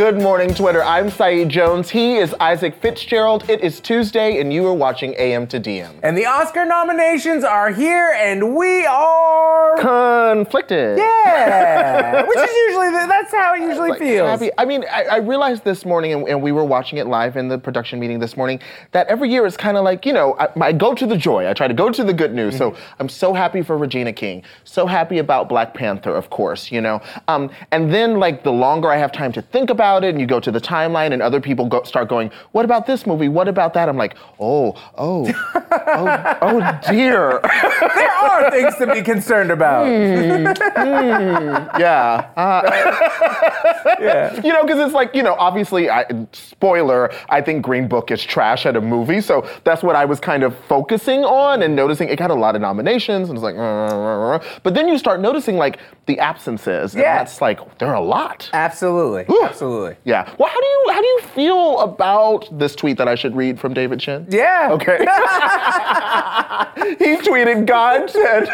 Good morning, Twitter. I'm Saeed Jones. He is Isaac Fitzgerald. It is Tuesday, and you are watching AM to DM. And the Oscar nominations are here, and we are. Conflicted. Yeah! Which is usually, the, that's how it usually Like, feels. happy- I mean, I, I realized this morning, and, and we were watching it live in the production meeting this morning, that every year it's kind of like, you know, I, I go to the joy. I try to go to the good news. So I'm so happy for Regina King. So happy about Black Panther, of course, you know. Um, and then, like, the longer I have time to think about it, and you go to the timeline, and other people go, start going, what about this movie? What about that? I'm like, oh, oh, oh, oh dear. there are things to be concerned about. yeah. Uh, Yeah. you know, because it's like, you know, obviously, I, spoiler, I think Green Book is trash at a movie. So that's what I was kind of focusing on and noticing it got a lot of nominations. And it's like, "Uh, but then you start noticing like the absences. And Yeah. that's like, there are a lot. Absolutely. Ooh. Absolutely. Yeah. Well, how do you how do you feel about this tweet that I should read from David Chin? Yeah. Okay. he tweeted, God said,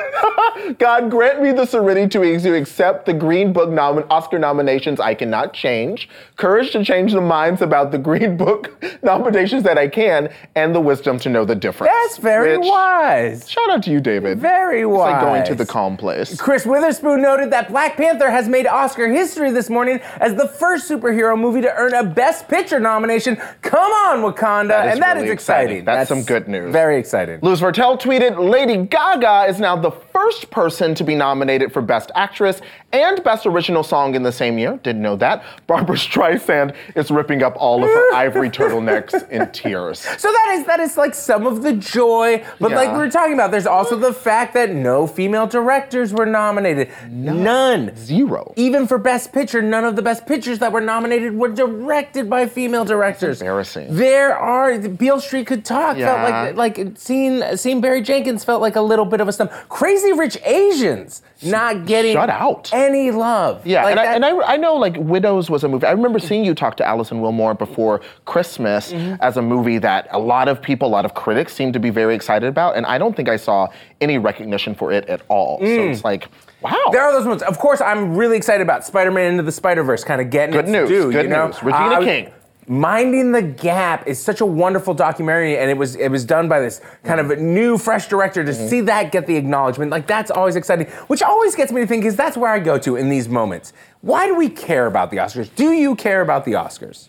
God grant me the serenity to, to accept the Green Book nom- Oscar nominations I cannot change, courage to change the minds about the Green Book nominations that I can, and the wisdom to know the difference. That's very Which- wise. Shout out to you, David. Very It's wise. like going to the calm place. Chris Witherspoon noted that Black Panther has made Oscar history this morning as the first superhero movie to earn a Best Picture nomination. Come on, Wakanda. That and that really is exciting. exciting. That's some good news. Very exciting. Luz Vertel tweeted, Lady Gaga is now the first person to be nominated for Best Actress and Best Original Song in the same year. Didn't know that. Barbra Streisand is ripping up all of her ivory turtlenecks in tears. So that is that is like some of the joy, but like we were talking about, there's also the fact that no female directors were nominated. None. Zero. Even for Best Picture, none of the Best Pictures that were nominated were directed by female directors. embarrassing. There are Beale Street Could Talk Yeah. felt like like seeing seeing Barry Jenkins felt like a little bit of a stump. Crazy Rich Asians not getting Shut out. any love. Yeah, Like and, I, and I, I know like Widows was a movie. I remember seeing you talk to Alison Willmore before Christmas Mm-hmm. as a movie that a lot of people, a lot of critics seemed to be very excited about, and I don't think I saw any recognition for it at all. So it's like, wow. Mm. There are those ones. Of course, I'm really excited about Spider-Man Into the Spider-Verse, kind of getting Good its news, due, good you know? news. Regina Uh, King. Minding the Gap is such a wonderful documentary, and it was it was done by this kind of new, fresh director. To Mm-hmm. see that get the acknowledgement, like that's always exciting. Which always gets me to think, is that's where I go to in these moments. Why do we care about the Oscars? Do you care about the Oscars?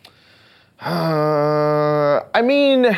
Uh, I mean,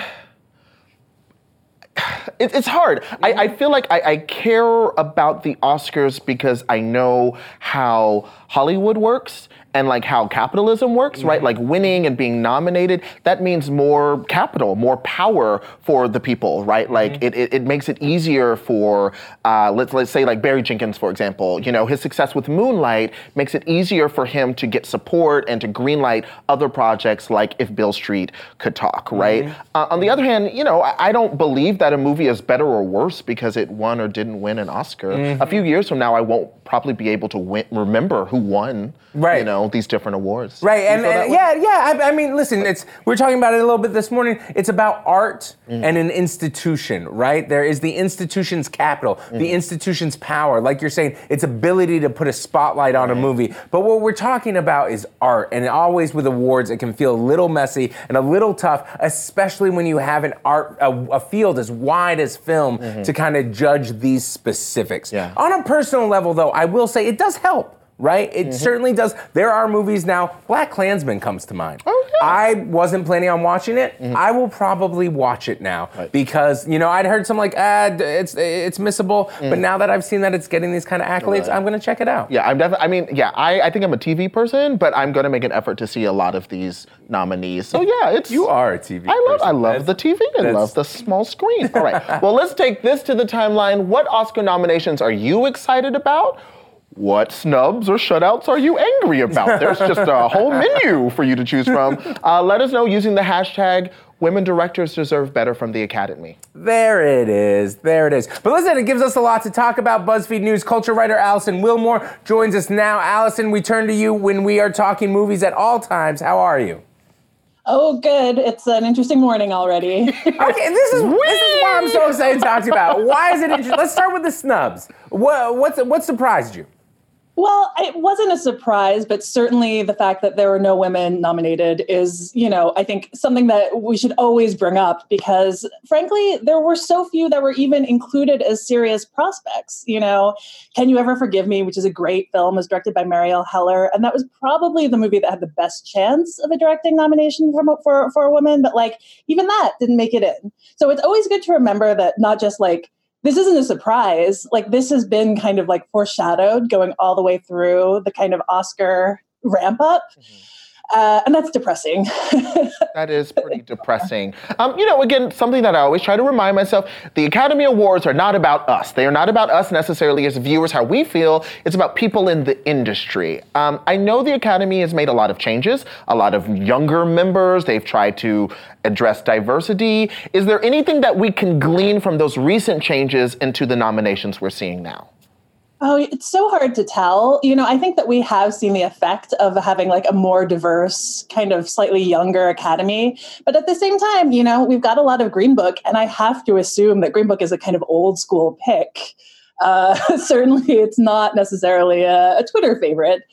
it, it's hard. I, I feel like I, I care about the Oscars because I know how Hollywood works and like how capitalism works, right? Like winning and being nominated, that means more capital, more power for the people, right? Like it, it, it makes it easier for, uh, let's, let's say like Barry Jenkins, for example, you know, his success with Moonlight makes it easier for him to get support and to greenlight other projects like If Beale Street Could Talk, right? Uh, on the other hand, you know, I, I don't believe that a movie is better or worse because it won or didn't win an Oscar. A few years from now, I won't probably be able to win, remember who won, you know, these different awards. Right, and, and yeah, yeah. I, I mean, listen, it's we are talking about it a little bit this morning. It's about art Mm. and an institution, right? There is the institution's capital, Mm-hmm. the institution's power. Like you're saying, its ability to put a spotlight on a movie. But what we're talking about is art, and always with awards, it can feel a little messy and a little tough, especially when you have an art a, a field as wide as film to kind of judge these specifics. Mm-hmm. Yeah. On a personal level, though, I will say it does help right? It mm-hmm. certainly does. There are movies now. BlacKkKlansman comes to mind. Oh, yeah. I wasn't planning on watching it. Mm-hmm. I will probably watch it now Right. because you know I'd heard some like ah it's it's missable, but mm. now that I've seen that it's getting these kind of accolades, Right. I'm gonna check it out. Yeah, I'm definitely. I mean, yeah, I, I think I'm a TV person, but I'm going to make an effort to see a lot of these nominees. So yeah, it's You are a TV. I love I person. love the TV I love the small screen. All right. well, let's take this to the timeline. What Oscar nominations are you excited about? What snubs or shutouts are you angry about? There's just a whole menu for you to choose from. Uh, let us know using the hashtag Women Directors Deserve Better from the Academy. There it is. There it is. But listen, it gives us a lot to talk about. BuzzFeed News culture writer Alison Willmore joins us now. Alison, we turn to you when we are talking movies at all times. How are you? Oh, good. It's an interesting morning already. Okay, this is this is why I'm so excited to talk to you about. Why is it interesting? Let's start with the snubs. What what's what surprised you? Well, it wasn't a surprise, but certainly the fact that there were no women nominated is, you know, I think something that we should always bring up because, frankly, there were so few that were even included as serious prospects. You know, Can You Ever Forgive Me, which is a great film, was directed by Marielle Heller, and that was probably the movie that had the best chance of a directing nomination for for, for a woman. But like, even that didn't make it in. So it's always good to remember that not just like this isn't a surprise. Like this has been kind of like foreshadowed going all the way through the kind of Oscar ramp up. Mm-hmm. Uh, and that's depressing. that is pretty depressing. Um, you know, again, something that I always try to remind myself the Academy Awards are not about us. They are not about us necessarily as viewers, how we feel. It's about people in the industry. Um, I know the Academy has made a lot of changes, a lot of younger members. They've tried to address diversity. Is there anything that we can glean from those recent changes into the nominations we're seeing now? Oh, it's so hard to tell. You know, I think that we have seen the effect of having like a more diverse, kind of slightly younger academy. But at the same time, you know, we've got a lot of Green Book, and I have to assume that Green Book is a kind of old school pick. Uh, certainly, it's not necessarily a, a Twitter favorite.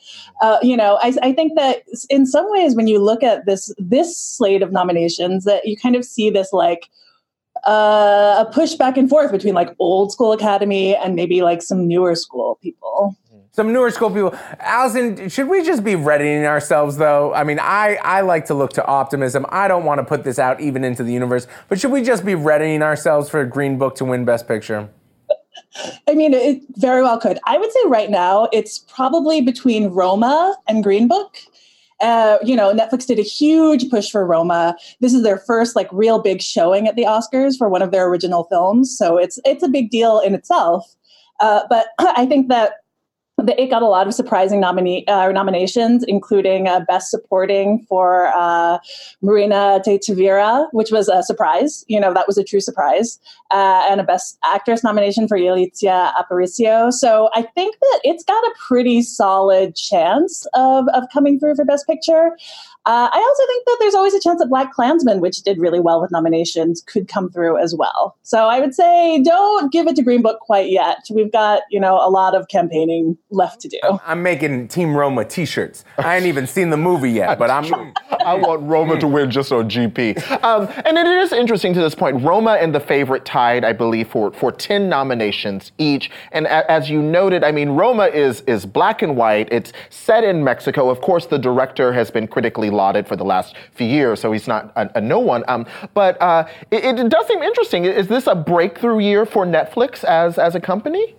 Uh, you know, I, I think that in some ways, when you look at this this slate of nominations, that you kind of see this like uh, a push back and forth between like old school academy and maybe like some newer school people some newer school people. Alison, should we just be readying ourselves though? I mean, I, I like to look to optimism. I don't want to put this out even into the universe, but should we just be readying ourselves for Green Book to win Best Picture? I mean, it very well could. I would say right now it's probably between Roma and Green Book. Uh, you know, Netflix did a huge push for Roma. This is their first like real big showing at the Oscars for one of their original films, so it's it's a big deal in itself. Uh, but I think that it got a lot of surprising nominee, uh, nominations, including uh, Best Supporting for uh, Marina de Tavira, which was a surprise. You know, that was a true surprise. Uh, and a Best Actress nomination for Yalitza Aparicio. So I think that it's got a pretty solid chance of, of coming through for Best Picture. Uh, I also think that there's always a chance that BlacKkKlansman, which did really well with nominations, could come through as well. So I would say don't give it to Green Book quite yet. We've got you know a lot of campaigning left to do. I'm making Team Roma T-shirts. I ain't even seen the movie yet, but I'm. I want Roma to win just on GP. Um, and it is interesting to this point. Roma and the favorite tied, I believe, for for ten nominations each. And a, as you noted, I mean, Roma is is black and white. It's set in Mexico. Of course, the director has been critically lauded for the last few years, so he's not a, a no one. Um, but uh, it, it does seem interesting. Is this a breakthrough year for Netflix as as a company?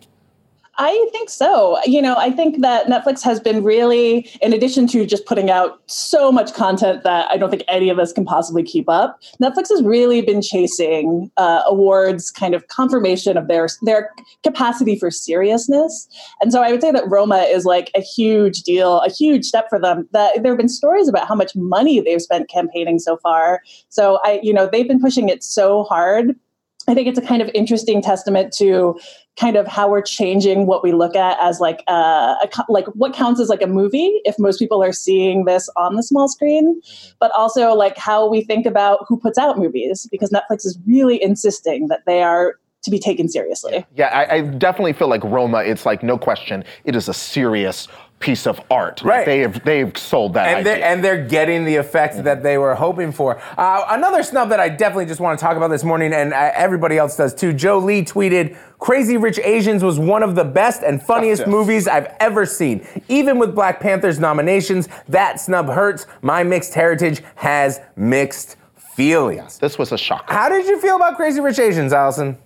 I think so. You know, I think that Netflix has been really, in addition to just putting out so much content that I don't think any of us can possibly keep up, Netflix has really been chasing uh, awards kind of confirmation of their their capacity for seriousness. And so I would say that Roma is like a huge deal, a huge step for them. That there have been stories about how much money they've spent campaigning so far. So I, you know, they've been pushing it so hard I think it's a kind of interesting testament to kind of how we're changing what we look at as like uh, a, like what counts as like a movie if most people are seeing this on the small screen mm-hmm. but also like how we think about who puts out movies because netflix is really insisting that they are to be taken seriously yeah I, I definitely feel like roma it's like no question it is a serious piece of art. Right. They have they've sold that and they're, and they're getting the effect mm-hmm. that they were hoping for. Uh, another snub that I definitely just want to talk about this morning, and uh, everybody else does too. Joe Lee tweeted, "Crazy Rich Asians was one of the best and funniest yes. movies I've ever seen. Even with Black Panther's nominations, that snub hurts. My mixed heritage has mixed." Feelings. This was a shock. How did you feel about Crazy Rich Asians, Alison?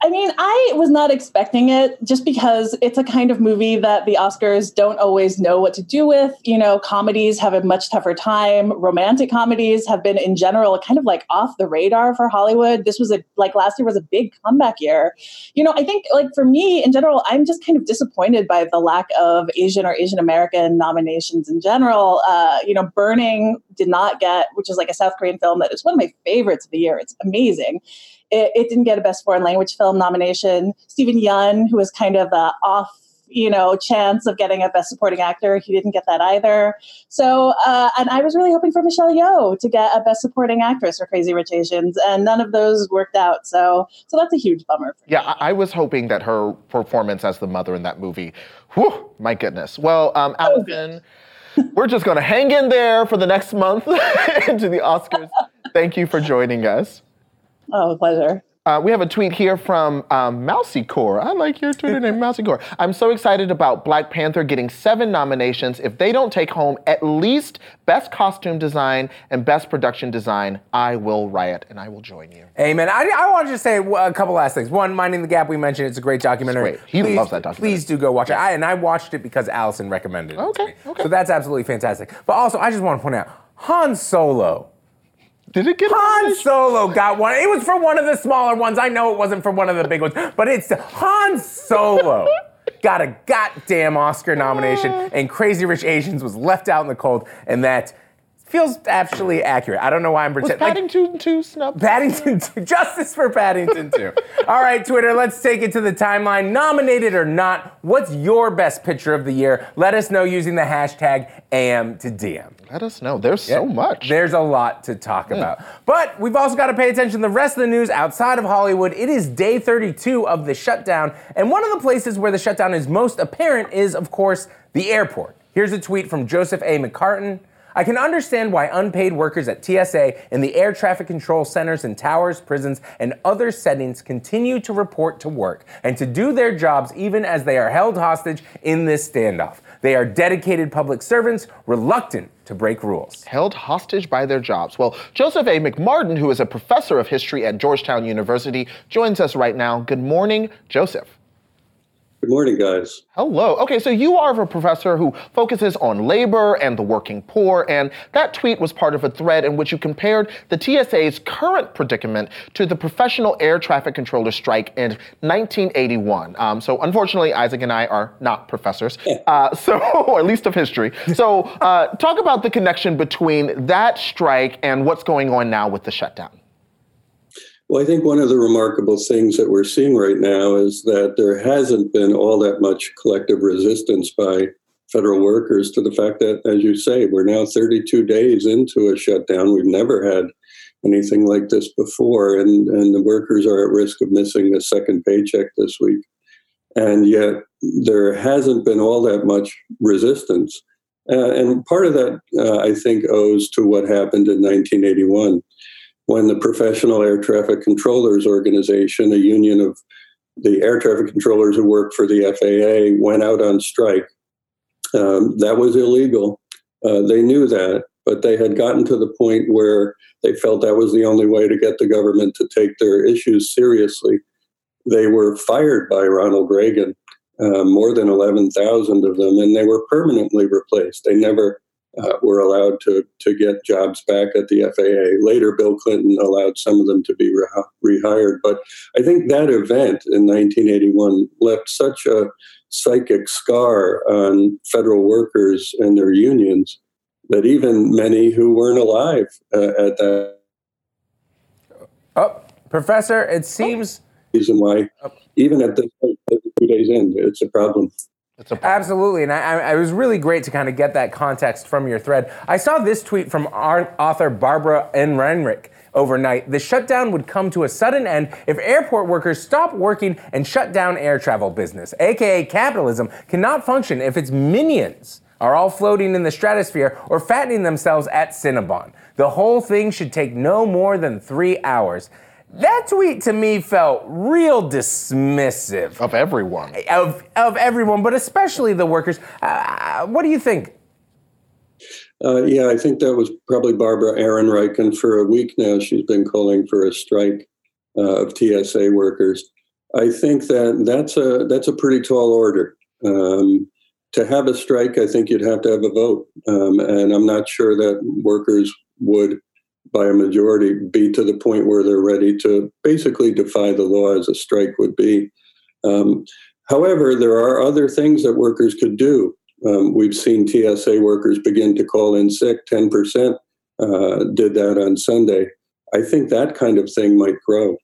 I mean, I was not expecting it just because it's a kind of movie that the Oscars don't always know what to do with. You know, comedies have a much tougher time. Romantic comedies have been, in general, kind of like off the radar for Hollywood. This was a, like last year was a big comeback year. You know, I think, like, for me in general, I'm just kind of disappointed by the lack of Asian or Asian American nominations in general. Uh, you know, Burning did not get, which is like a South Korean film that is one of my favorites of the year. It's amazing it, it, didn't get a Best Foreign Language Film nomination. Steven Yeun, who was kind of uh, off you know, chance of getting a Best Supporting Actor. He didn't get that either. So, uh, and I was really hoping for Michelle Yeoh to get a Best Supporting Actress for Crazy Rich Asians, and none of those worked out. So, so that's a huge bummer. yeah, I-, I was hoping that her performance as the mother in that movie. Whew, my goodness. Well, um, Alison. We're just going to hang in there for the next month into the Oscars. Thank you for joining us. Oh, pleasure. Uh, we have a tweet here from um, Mousy Core. I like your Twitter name, Mousy Core. I'm so excited about Black Panther getting seven nominations. If they don't take home at least Best Costume Design and Best Production Design, I will riot and I will join you. Amen. I, I want to just say a couple last things. One, Minding the Gap, we mentioned it's a great documentary. It's great. He please, loves that documentary. Please do go watch it. I, and I watched it because Alison recommended it. Okay, okay. So that's absolutely fantastic. But also, I just want to point out Han Solo. Did it get Han Solo got one. It was for one of the smaller ones. I know it wasn't for one of the big ones, but it's Han Solo. got a goddamn Oscar nomination, and Crazy Rich Asians was left out in the cold, and that feels actually accurate. I don't know why I'm Was pretending. Paddington 2 snubbed? Paddington 2. Justice for Paddington 2. All right, Twitter, let's take it to the timeline. Nominated or not, what's your best picture of the year? Let us know using the hashtag AM to DM. Let us know. There's so much. There's a lot to talk about. But we've also got to pay attention to the rest of the news outside of Hollywood. It is day 32 of the shutdown. And one of the places where the shutdown is most apparent is, of course, the airport. Here's a tweet from Joseph A. McCartin. I can understand why unpaid workers at TSA in the air traffic control centers and towers, prisons, and other settings continue to report to work and to do their jobs even as they are held hostage in this standoff. They are dedicated public servants, reluctant to break rules. held hostage by their jobs. Well, Joseph A. McCartin, who is a professor of history at Georgetown University, joins us right now. Good morning, Joseph. Good morning, guys. Hello. Okay, so you are a professor who focuses on labor and the working poor, and that tweet was part of a thread in which you compared the TSA's current predicament to the professional air traffic controller strike in 1981. Um, so, unfortunately, Isaac and I are not professors, uh, so or at least of history. So, uh, talk about the connection between that strike and what's going on now with the shutdown. Well, I think one of the remarkable things that we're seeing right now is that there hasn't been all that much collective resistance by federal workers to the fact that, as you say, we're now 32 days into a shutdown. We've never had anything like this before, and, and the workers are at risk of missing a second paycheck this week. And yet, there hasn't been all that much resistance. Uh, and part of that, uh, I think, owes to what happened in 1981 when the Professional Air Traffic Controllers Organization, a union of the air traffic controllers who work for the FAA, went out on strike. Um, that was illegal. Uh, they knew that, but they had gotten to the point where they felt that was the only way to get the government to take their issues seriously. They were fired by Ronald Reagan, uh, more than 11,000 of them, and they were permanently replaced. They never uh, were allowed to to get jobs back at the FAA. Later, Bill Clinton allowed some of them to be re- rehired. But I think that event in 1981 left such a psychic scar on federal workers and their unions that even many who weren't alive uh, at that Oh, Professor, it seems. reason why, even at this point, two days in, it's a problem. Absolutely, and I, I, it was really great to kind of get that context from your thread. I saw this tweet from our author Barbara Ehrenreich overnight. The shutdown would come to a sudden end if airport workers stop working and shut down air travel business, aka capitalism, cannot function if its minions are all floating in the stratosphere or fattening themselves at Cinnabon. The whole thing should take no more than three hours. That tweet to me felt real dismissive of everyone. of of everyone, but especially the workers. Uh, what do you think? Uh, yeah, I think that was probably Barbara Ehrenreich, and for a week now, she's been calling for a strike uh, of TSA workers. I think that that's a that's a pretty tall order. Um, to have a strike, I think you'd have to have a vote, um, and I'm not sure that workers would, by a majority, be to the point where they're ready to basically defy the law as a strike would be. Um, however, there are other things that workers could do. Um, we've seen TSA workers begin to call in sick. 10% uh, did that on Sunday. I think that kind of thing might grow.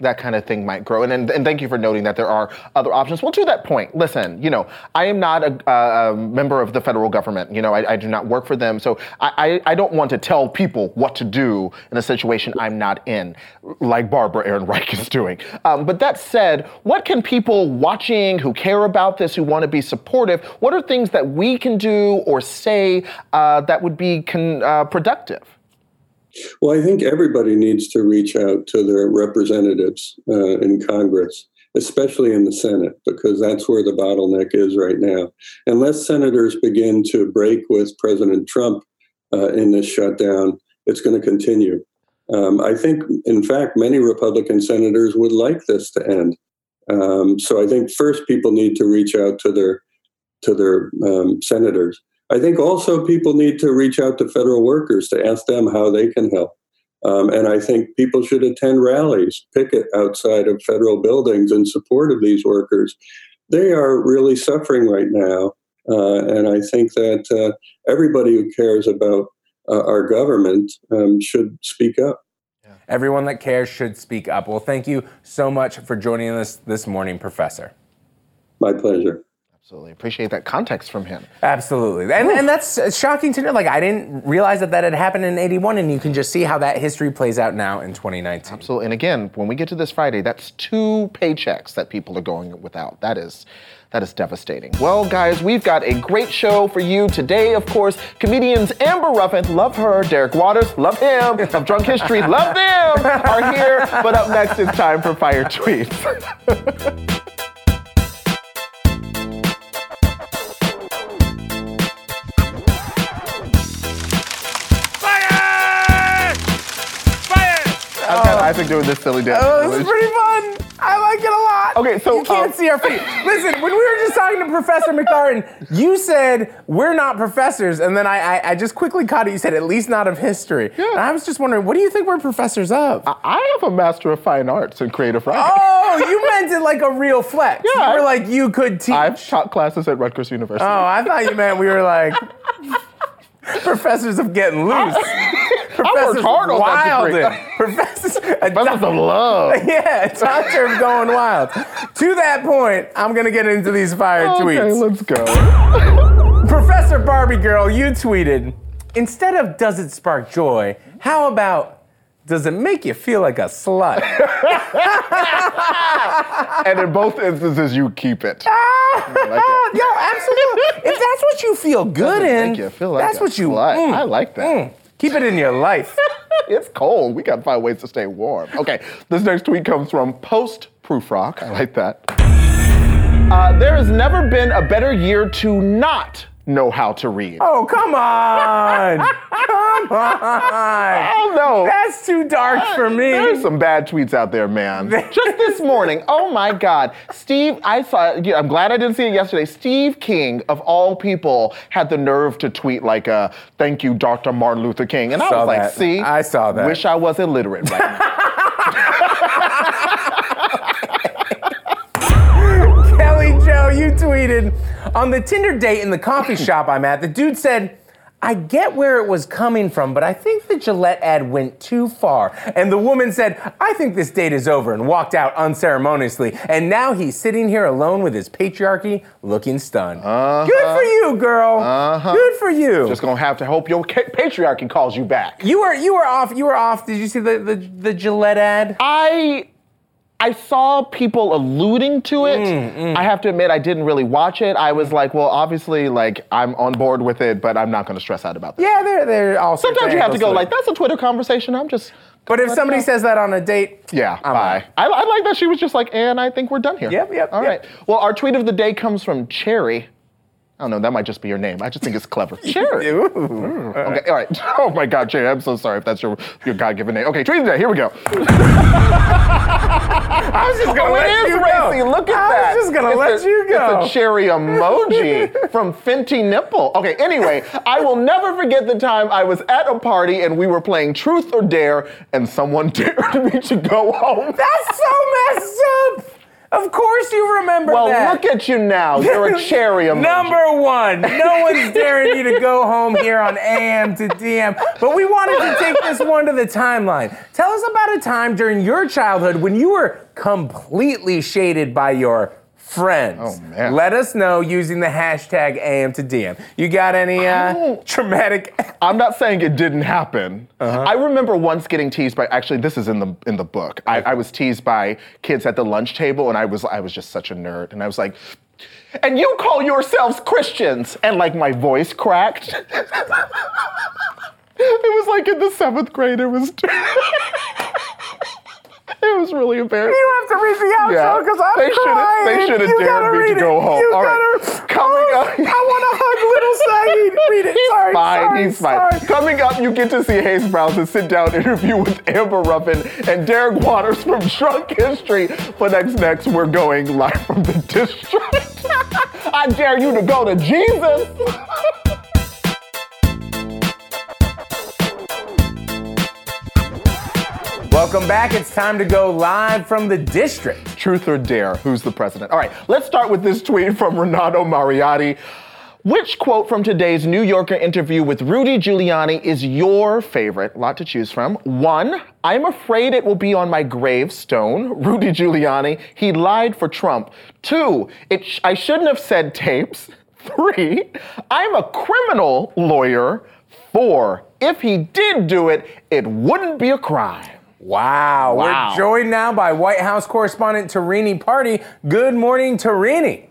That kind of thing might grow. And, and, and thank you for noting that there are other options. Well, to that point, listen, you know, I am not a, a member of the federal government. You know, I, I do not work for them. So I, I, I don't want to tell people what to do in a situation I'm not in, like Barbara Ehrenreich is doing. Um, but that said, what can people watching who care about this, who want to be supportive, what are things that we can do or say uh, that would be con- uh, productive? Well, I think everybody needs to reach out to their representatives uh, in Congress, especially in the Senate, because that's where the bottleneck is right now. Unless senators begin to break with President Trump uh, in this shutdown, it's going to continue. Um, I think, in fact, many Republican senators would like this to end. Um, so I think first people need to reach out to their to their um, senators. I think also people need to reach out to federal workers to ask them how they can help. Um, and I think people should attend rallies, picket outside of federal buildings in support of these workers. They are really suffering right now. Uh, and I think that uh, everybody who cares about uh, our government um, should speak up. Everyone that cares should speak up. Well, thank you so much for joining us this morning, Professor. My pleasure. Absolutely. Appreciate that context from him. Absolutely. And, and that's shocking to know. Like, I didn't realize that that had happened in 81, and you can just see how that history plays out now in 2019. Absolutely. And again, when we get to this Friday, that's two paychecks that people are going without. That is that is devastating. Well, guys, we've got a great show for you today. Of course, comedians Amber Ruffin, love her, Derek Waters, love him, of Drunk History, love them, are here. But up next, it's time for Fire Tweets. I've doing this silly dance. Oh, this is pretty fun. I like it a lot. Okay, so, you can't um, see our feet. Listen, when we were just talking to Professor McCartin, you said we're not professors, and then I, I, I just quickly caught it. You said at least not of history. Yeah. And I was just wondering, what do you think we're professors of? I have a Master of Fine Arts in Creative Writing. oh, you meant it like a real flex. Yeah, you were like you could teach. I've taught classes at Rutgers University. oh, I thought you meant we were like professors of getting loose. Professors hard on that wild. degree. Professors, a Professors of love. Yeah, doctor of going wild. to that point, I'm gonna get into these fire Okay, tweets. Okay, let's go. Professor Barbie Girl, you tweeted, instead of does it spark joy, how about does it make you feel like a slut? and in both instances, you keep it. Yo, absolutely. If that's what you feel good in, you feel like that's what you. slut. mm, I like that. mm. Keep it in your life. It's cold. We gotta find ways to stay warm. Okay, this next tweet comes from Post Proof Rock. I like that. Uh, there has never been a better year to not know how to read. Oh, come on. come on. Oh no. That's too dark for me. There's some bad tweets out there, man. Just this morning, oh my God, Steve, I saw. I'm glad I didn't see it yesterday. Steve King, of all people, had the nerve to tweet like, uh, "Thank you, Dr. Martin Luther King," and I Saw was like, that. "See, I saw that. Wish I was illiterate right now." Kelly Joe, you tweeted on the Tinder date in the coffee shop I'm at. The dude said, I get where it was coming from, but I think the Gillette ad went too far. And the woman said, I think this date is over and walked out unceremoniously. And now he's sitting here alone with his patriarchy looking stunned. Good for you, girl. Uh-huh. Good for you. Just gonna have to hope your patriarchy calls you back. you were you were off. You were off. Did you see the, the, the Gillette ad? I I saw people alluding to it. Mm, I have to admit I didn't really watch it. I was like, well, obviously, like I'm on board with it, but I'm not going to stress out about that. Yeah, they're they're all. Sometimes you have to go like, that's a Twitter conversation. I'm just. But if somebody says that on a date, Yeah, I'm bye. I, I like that she was just like, and I think we're done here. Yep, yep, All yep. right. Well, our tweet of the day comes from Cherry. I don't know, that might just be your name. I just think it's clever. Cherry. Ooh. Mm. Okay, all right. Oh my God, Cherry, I'm so sorry if that's your, your God given name. Okay, tweet of the day, here we go. I was just gonna Oh, let it is you racy. go. Look at I that. was just gonna It's let a- you go. It's a cherry emoji from Fenty Nipple. Okay, anyway, I will never forget the time I was at a party and we were playing Truth or Dare and someone dared me to go home. That's so messed up. Of course you remember Well, that. look at you now. You're a cherry emoji. Number one, no one's daring you to go home here on AM to DM, but we wanted to take this one to the timeline. Tell us about a time during your childhood when you were completely shaded by your friends. Oh, man. Let us know using the hashtag AM to DM. You got any uh, traumatic? I'm not saying it didn't happen. I remember once getting teased by actually this is in the in the book. I, I was teased by kids at the lunch table and I was I was just such a nerd and I was like and you call yourselves Christians and like my voice cracked. it was like in the seventh grade. It was it was really embarrassing. You have to read the outro Yeah. because I'm they crying. they should have dared me to it. go home. You All right, gotta- coming Oh, up. I want to hug little Saeed. Read it. He's sorry, fine. sorry, he's fine. sorry. Coming up, you get to see Hayes Brown's sit-down interview with Amber Ruffin and Derek Waters from Drunk History. But next, next, we're going live from the district. I dare you to go to Jesus. Welcome back. It's time to go live from the district. Truth or dare? Who's the president? All right, let's start with this tweet from Renato Mariotti. Which quote from today's New Yorker interview with Rudy Giuliani is your favorite? A lot to choose from. One, I'm afraid it will be on my gravestone. Rudy Giuliani, he lied for Trump. Two, it sh- I shouldn't have said tapes. Three, I'm a criminal lawyer. Four, if he did do it, it wouldn't be a crime. Wow. Wow. We're joined now by White House correspondent Tarini Parti. Good morning, Tarini.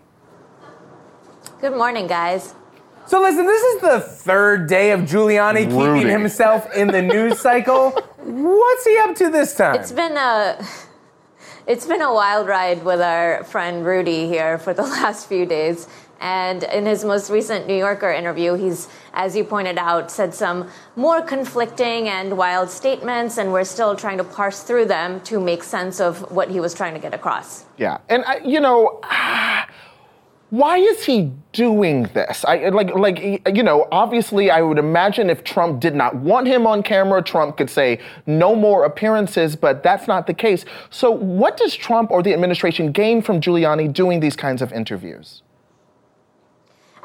Good morning, guys. So listen, this is the third day of Giuliani Rudy. keeping himself in the news cycle. What's he up to this time? It's been a it's been a wild ride with our friend Rudy here for the last few days. And in his most recent New Yorker interview, he's, as you pointed out, said some more conflicting and wild statements, and we're still trying to parse through them to make sense of what he was trying to get across. Yeah, and I, you know, why is he doing this? I like, like, you know, obviously, I would imagine if Trump did not want him on camera, Trump could say no more appearances, but that's not the case. So, what does Trump or the administration gain from Giuliani doing these kinds of interviews?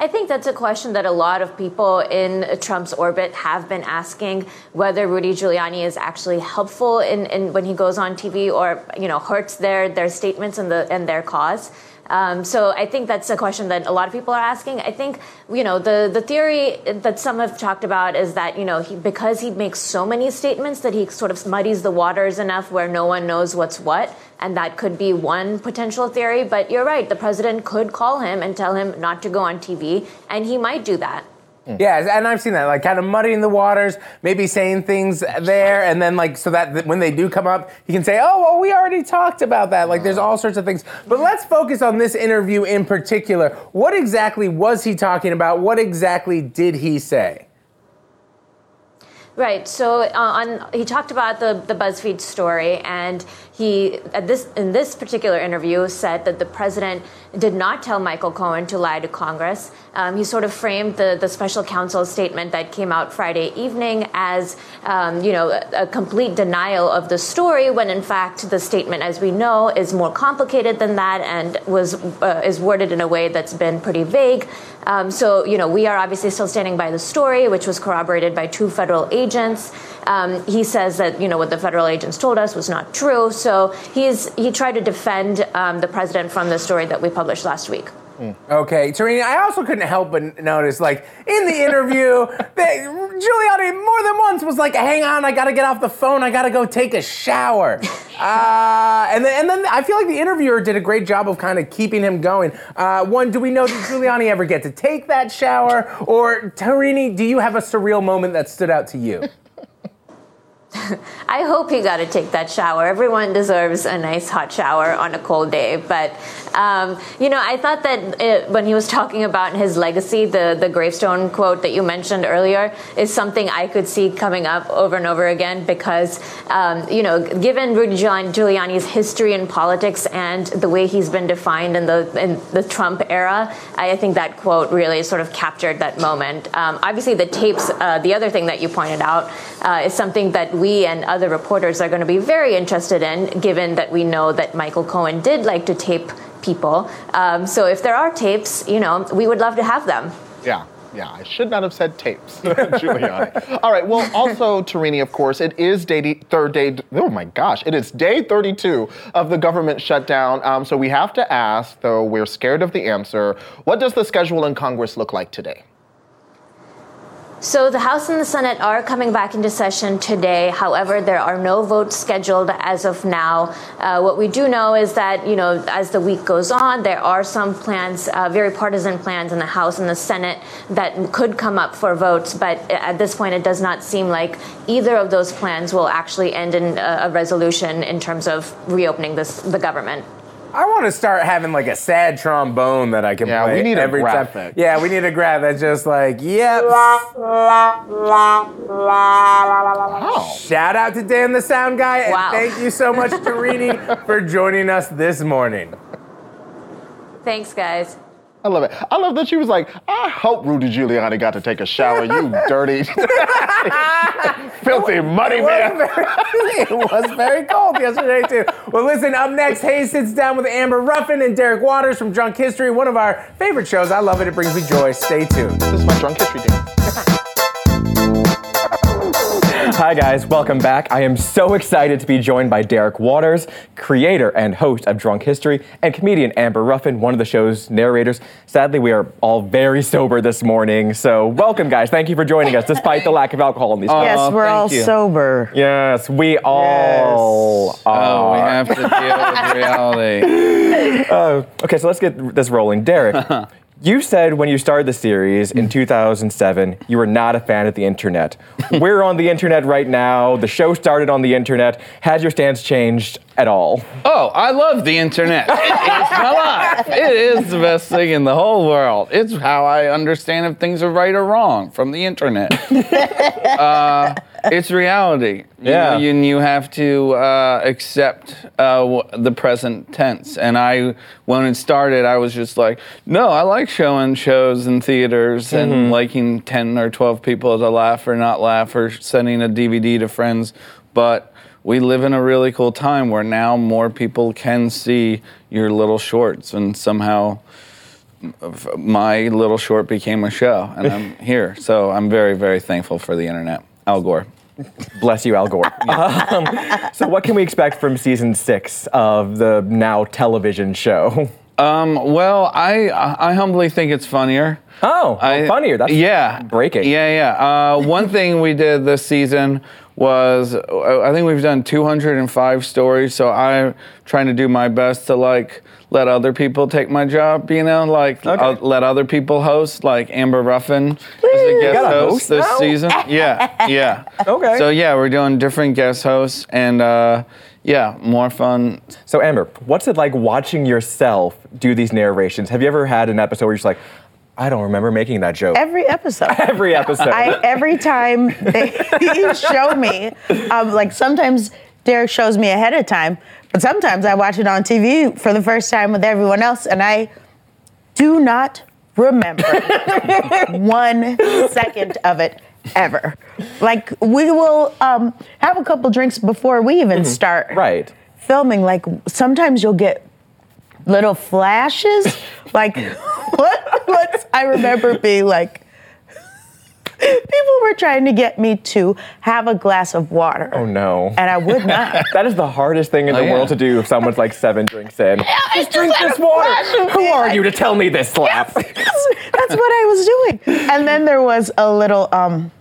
I think that's a question that a lot of people in Trump's orbit have been asking whether Rudy Giuliani is actually helpful in, in when he goes on TV or you know hurts their their statements and the and their cause. Um, so I think that's a question that a lot of people are asking. I think you know the the theory that some have talked about is that you know he, because he makes so many statements that he sort of muddies the waters enough where no one knows what's what, and that could be one potential theory. But you're right, the president could call him and tell him not to go on TV, and he might do that. Yeah, and I've seen that, like kind of muddying the waters, maybe saying things there, and then like so that th- when they do come up, he can say, "Oh, well, we already talked about that." Like, there's all sorts of things. But let's focus on this interview in particular. What exactly was he talking about? What exactly did he say? Right. So uh, on he talked about the the BuzzFeed story, and he at this in this particular interview said that the president did not tell Michael Cohen to lie to Congress. Um, he sort of framed the the special counsel's statement that came out Friday evening as um, you know a, a complete denial of the story, when in fact the statement, as we know, is more complicated than that and was uh, is worded in a way that's been pretty vague. Um, so you know we are obviously still standing by the story, which was corroborated by two federal agents. Um, he says that you know what the federal agents told us was not true. So he's he tried to defend um, the president from the story that we published last week. Okay, Tarini, I also couldn't help but notice, like, in the interview, they, Giuliani more than once was like, hang on, I gotta get off the phone, I gotta go take a shower. Uh, and, then, and then I feel like the interviewer did a great job of kind of keeping him going. Uh, one, do we know, did Giuliani ever get to take that shower? Or, Tarini, do you have a surreal moment that stood out to you? I hope he got to take that shower. Everyone deserves a nice hot shower on a cold day. But, um, you know, I thought that it, when he was talking about his legacy, the, the gravestone quote that you mentioned earlier is something I could see coming up over and over again because, um, you know, given Rudy Giuliani's history in politics and the way he's been defined in the, in the Trump era, I think that quote really sort of captured that moment. Um, obviously, the tapes, uh, the other thing that you pointed out, uh, is something that we and other reporters are going to be very interested in, given that we know that Michael Cohen did like to tape people. Um, so if there are tapes, you know, we would love to have them. Yeah. Yeah, I should not have said tapes, Giuliani. All right. Well, also, Tarini, of course, it is day third day. Oh my gosh, it is day 32 of the government shutdown. Um, so we have to ask, though we're scared of the answer. What does the schedule in Congress look like today? So the House and the Senate are coming back into session today. However, there are no votes scheduled as of now. Uh, what we do know is that, you know, as the week goes on, there are some plans, uh, very partisan plans in the House and the Senate that could come up for votes. But at this point, it does not seem like either of those plans will actually end in a, a resolution in terms of reopening this, the government. I want to start having like a sad trombone that I can Yeah, play we need a every time. Yeah, we need a graph that's just like, yep. Oh. Shout out to Dan the Sound Guy, and thank you so much, Tarini, for joining us this morning. Thanks, guys. I love it. I love that she was like, I hope Rudy Giuliani got to take a shower, you dirty, filthy, muddy It man. very, it was very cold yesterday too. Well, listen. Up next, Hayes sits down with Amber Ruffin and Derek Waters from Drunk History, one of our favorite shows. I love it. It brings me joy. Stay tuned. This is my drunk history dance. Hi, guys. Welcome back. I am so excited to be joined by Derek Waters, creator and host of Drunk History, and comedian Amber Ruffin, one of the show's narrators. Sadly, we are all very sober this morning. So, welcome, guys. Thank you for joining us, despite the lack of alcohol in these. Yes, we're all you. sober. Yes, we all Oh, are. we have to deal with reality. Uh, okay, so let's get this rolling. Derek, you said when you started the series in 2007, you were not a fan of the internet. We're on the internet right now. The show started on the internet. Has your stance changed at all? Oh, I love the internet. It is my life. It is the best thing in the whole world. It's how I understand if things are right or wrong from the internet. uh, it's reality. You Yeah. know, you, and you have to uh, accept uh, w- the present tense. And I, when it started, I was just like, no, I like showing shows in theaters and liking 10 or 12 people to laugh or not laugh or sending a DVD to friends. But we live in a really cool time where now more people can see your little shorts and somehow my little short became a show and I'm here. So I'm very, very thankful for the internet. Al Gore. Bless you, Al Gore. um, so, what can we expect from season six of the now television show? Um, well, I I humbly think it's funnier. Oh, I- funnier. That's yeah, breaking. Yeah, yeah. Uh, one thing we did this season was I think we've done 205 stories. So I'm trying to do my best to like let other people take my job. You know, like Okay. uh, let other people host. Like Amber Ruffin is a guest host, host this now? season. Yeah, yeah. Okay. So yeah, we're doing different guest hosts and. Uh, yeah, more fun. So, Amber, what's it like watching yourself do these narrations? Have you ever had an episode where you're just like, I don't remember making that joke? Every episode. Every episode. I, every time they show me, um, like sometimes Derek shows me ahead of time, but sometimes I watch it on TV for the first time with everyone else, and I do not remember one second of it ever. Like we will um, have a couple drinks before we even start right. filming. Like sometimes you'll get little flashes. like what? What's I remember being like. People were trying to get me to have a glass of water. Oh, no. And I would not. That is the hardest thing in Oh, the yeah. world to do if someone's like seven drinks in. Yeah, Just Drink this water. Who are you to tell me this slap? That's, that's what I was doing. And then there was a little um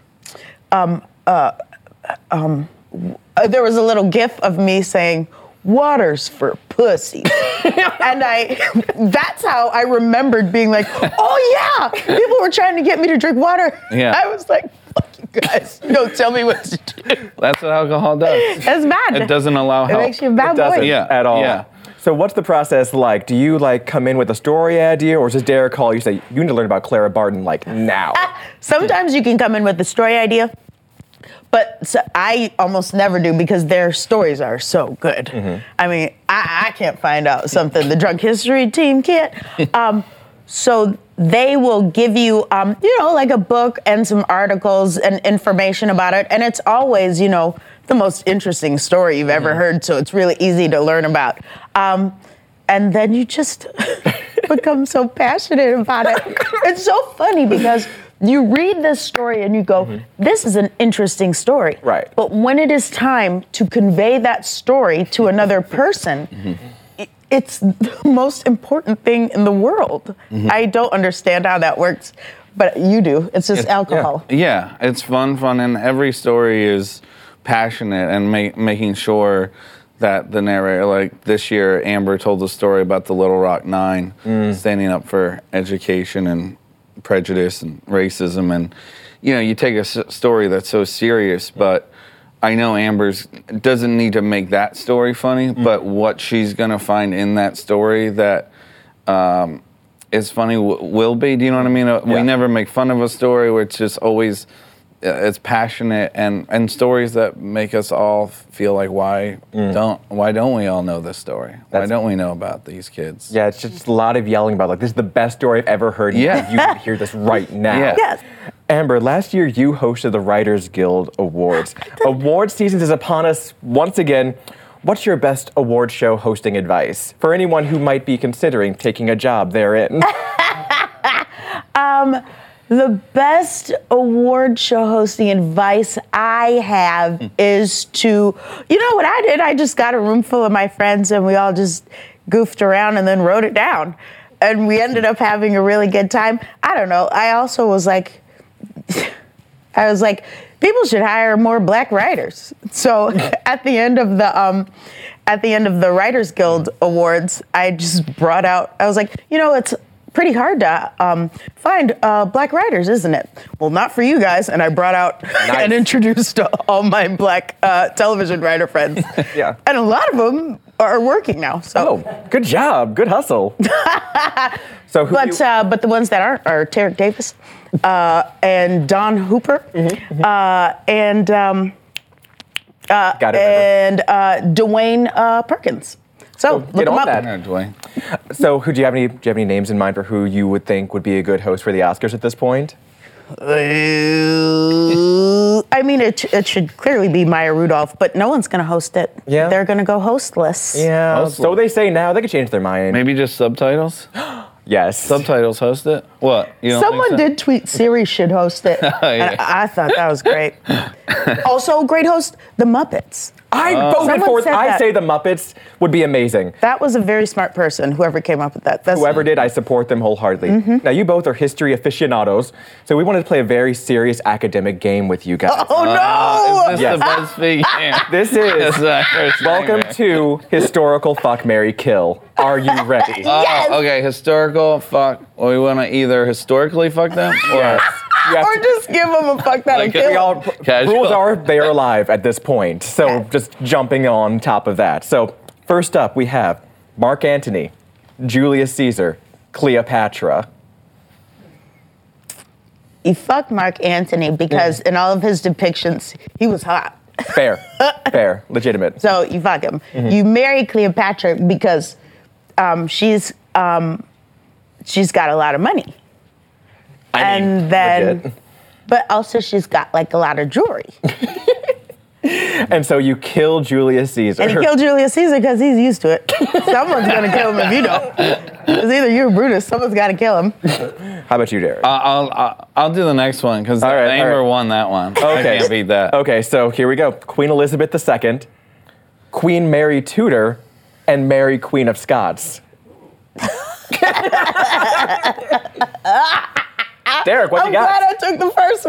um uh um uh, there was a little gif of me saying waters for pussy. and I that's how I remembered being like, "Oh yeah, people were trying to get me to drink water." Yeah. I was like, "Fuck you guys. Don't tell me what to do." That's what alcohol does. That's bad. It doesn't allow help. It makes you a bad It doesn't boy. Yeah. at all. Yeah. So what's the process like? Do you like come in with a story idea, or does Derek call you say you need to learn about Clara Barton like now? Sometimes you can come in with a story idea, but so I almost never do because their stories are so good. I mean, I, I can't find out something the drunk history team can't. Um, so they will give you, um, you know, like a book and some articles and information about it, and it's always, you know, the most interesting story you've ever Mm-hmm. heard, so it's really easy to learn about. Um, and then you just become so passionate about it. It's so funny because you read this story and you go, this is an interesting story. Mm-hmm. Right. But when it is time to convey that story to another person, Mm-hmm. it's the most important thing in the world. Mm-hmm. I don't understand how that works, but you do. It's just alcohol. Yeah, it's fun, fun, and every story is passionate and ma- making sure that the narrator, like this year, Amber told the story about the Little Rock Nine standing up for education and prejudice and racism, and you know, you take a s- story that's so serious, but. I know Amber's doesn't need to make that story funny, but what she's gonna find in that story that um, is funny w- will be. Do you know what I mean? Uh, Yeah. We never make fun of a story where it's just always it's passionate and and stories that make us all feel like why don't why don't we all know this story? why Mm. Don't we know about these kids? Yeah, it's just a lot of yelling about like this is the best story I've ever heard. Yeah. you can hear this right now. Yeah. Yes. Amber, last year you hosted the Writers Guild Awards. Award season is upon us once again. What's your best award show hosting advice for anyone who might be considering taking a job therein? The best award show hosting advice I have is to, you know what I did? I just got a room full of my friends and we all just goofed around and then wrote it down. And we ended up having a really good time. I don't know. I also was like, I was like, people should hire more black writers. So at the end of the um, at the end of the Writers Guild Awards, I just brought out. I was like, you know, it's pretty hard to um, find uh, black writers, isn't it? Well, not for you guys. And I brought out and introduced all my black uh, television writer friends. Yeah. And a lot of them are working now. So. oh, good job, good hustle. so who But you- uh, but the ones that aren't are Tarek Davis uh, and Don Hooper uh, and um. Amber. and uh, Dwayne uh, Perkins. So look get them on up. that. Yeah, So who do you have any? Do you have any names in mind for who you would think would be a good host for the Oscars at this point? Uh, I mean, it, it should clearly be Maya Rudolph, but no one's going to host it. Yeah. They're going to go hostless. Yeah. Hopefully. So they say now. They could change their mind. Maybe just subtitles. Yes. subtitles host it. What? You don't Someone so? did tweet Siri should host it. yeah. And I thought that was great. also, great host, The Muppets. I Uh, voted for. said I that. say the Muppets would be amazing. That was a very smart person, whoever came up with that. That's, Whoever did, I support them wholeheartedly. Mm-hmm. Now, you both are history aficionados, so we wanted to play a very serious academic game with you guys. Oh no! Uh, is this Yes. the BuzzFeed? Yeah. This is Yes, I welcome to historical fuck Mary kill. Are you ready? Oh, okay. Historical fuck. Well, we want to either historically fuck them or yes. Or to- just give them a fuck that Like, and kill we all, 'em. Casual. rules are they are alive at this point. So Okay. just jumping on top of that. So first up, we have Mark Antony, Julius Caesar, Cleopatra. He fucked Mark Antony because in all of his depictions, he was hot. Fair, fair, legitimate. So you fuck him. Mm-hmm. You marry Cleopatra because um, she's um, she's got a lot of money, I mean, and then, legit. but also she's got like a lot of jewelry. And so you kill Julius Caesar. And he killed Julius Caesar because he's used to it. Someone's gonna kill him if you don't. It's either you or Brutus. Someone's got to kill him. How about you, Derek? I'll, I'll I'll do the next one because All right, Amber all right. won that one. I Okay. can't beat that. Okay, so here we go. Queen Elizabeth II, Queen Mary Tudor, and Mary Queen of Scots. Derek, what I'm you got? glad I took the first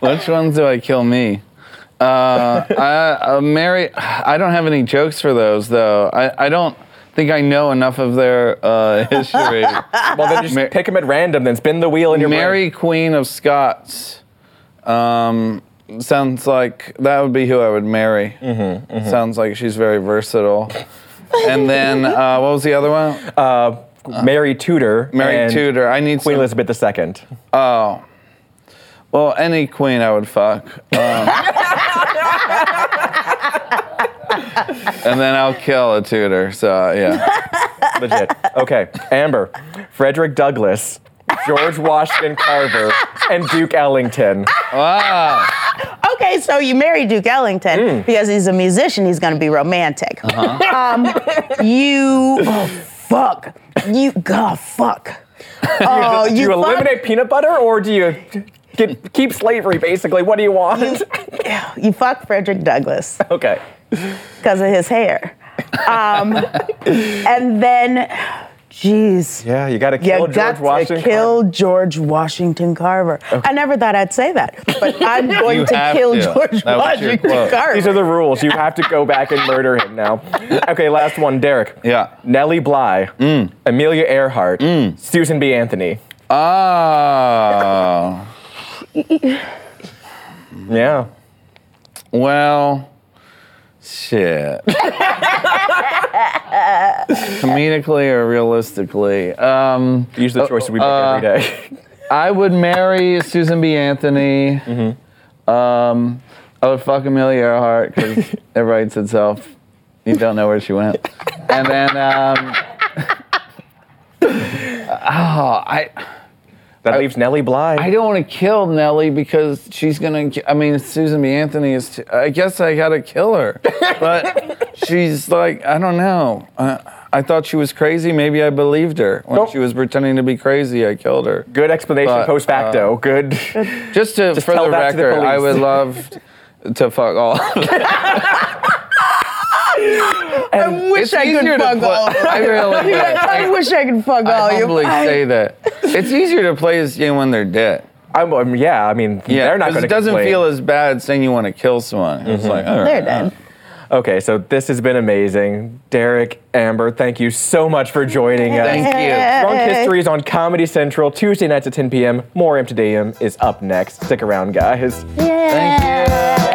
one. Which ones do I kill me? Uh, I, uh, Mary, I don't have any jokes for those though. I, I don't think I know enough of their uh, history. well, then just Mar- pick them at random, then spin the wheel in your brain. Mary Queen of Scots. Um, sounds like that would be who I would marry. Mm-hmm, Sounds like she's very versatile. and then uh, what was the other one? Uh, Mary Tudor. Mary and Tudor. I need Queen some- Elizabeth II. Oh. Well, any queen I would fuck. Um, and then I'll kill a Tudor. So yeah. Legit. Okay, Amber, Frederick Douglass, George Washington Carver, and Duke Ellington. Wow. okay, so you marry Duke Ellington because he's a musician. He's going to be romantic. Um, you, oh fuck, you, god fuck. Oh, do you, fuck- eliminate peanut butter or do you get, keep slavery? Basically, what do you want? You fuck Frederick Douglass okay. because of his hair. Um, and then, jeez. Yeah, you got to You kill got George to Washington. kill George Washington Carver. I never thought I'd say that, but I'm going to kill to. George That Washington. Carver. These are the rules. You have to go back and murder him now. Okay, last one, Derek. Yeah. Nellie Bly, mm. Amelia Earhart, mm. Susan B. Anthony. Oh. Yeah. Well, shit. Comedically or realistically? Um, are the choices we make Uh, every day. I would marry Susan B. Anthony. Um, I would fuck Amelia Earhart because it writes itself. You don't know where she went. And then, um, oh, I. that leaves Nellie Bly. I don't want to kill Nellie because she's gonna. I mean, Susan B. Anthony is. I guess I gotta kill her, but she's like I don't know. Uh, I thought she was crazy. Maybe I believed her when Nope. she was pretending to be crazy. I killed her. Good explanation But, post facto. Good. Just to Just for the to the record, I would love to fuck all. of them. I wish I could fuck all of you. I really would. I wish I could fuck all I you. humbly I- say that. It's easier to play this game when they're dead. I'm, um, yeah, I mean, Yeah, they're not 'cause going to it doesn't complain. feel as bad saying you want to kill someone. It's like, all right, They're dead. Okay, so this has been amazing. Derek, Amber, thank you so much for joining us. Thank you. Drunk History is on Comedy Central Tuesday nights at 10 p.m. More Empty Amsterdam is up next. Stick around, guys. Yeah. Thank you.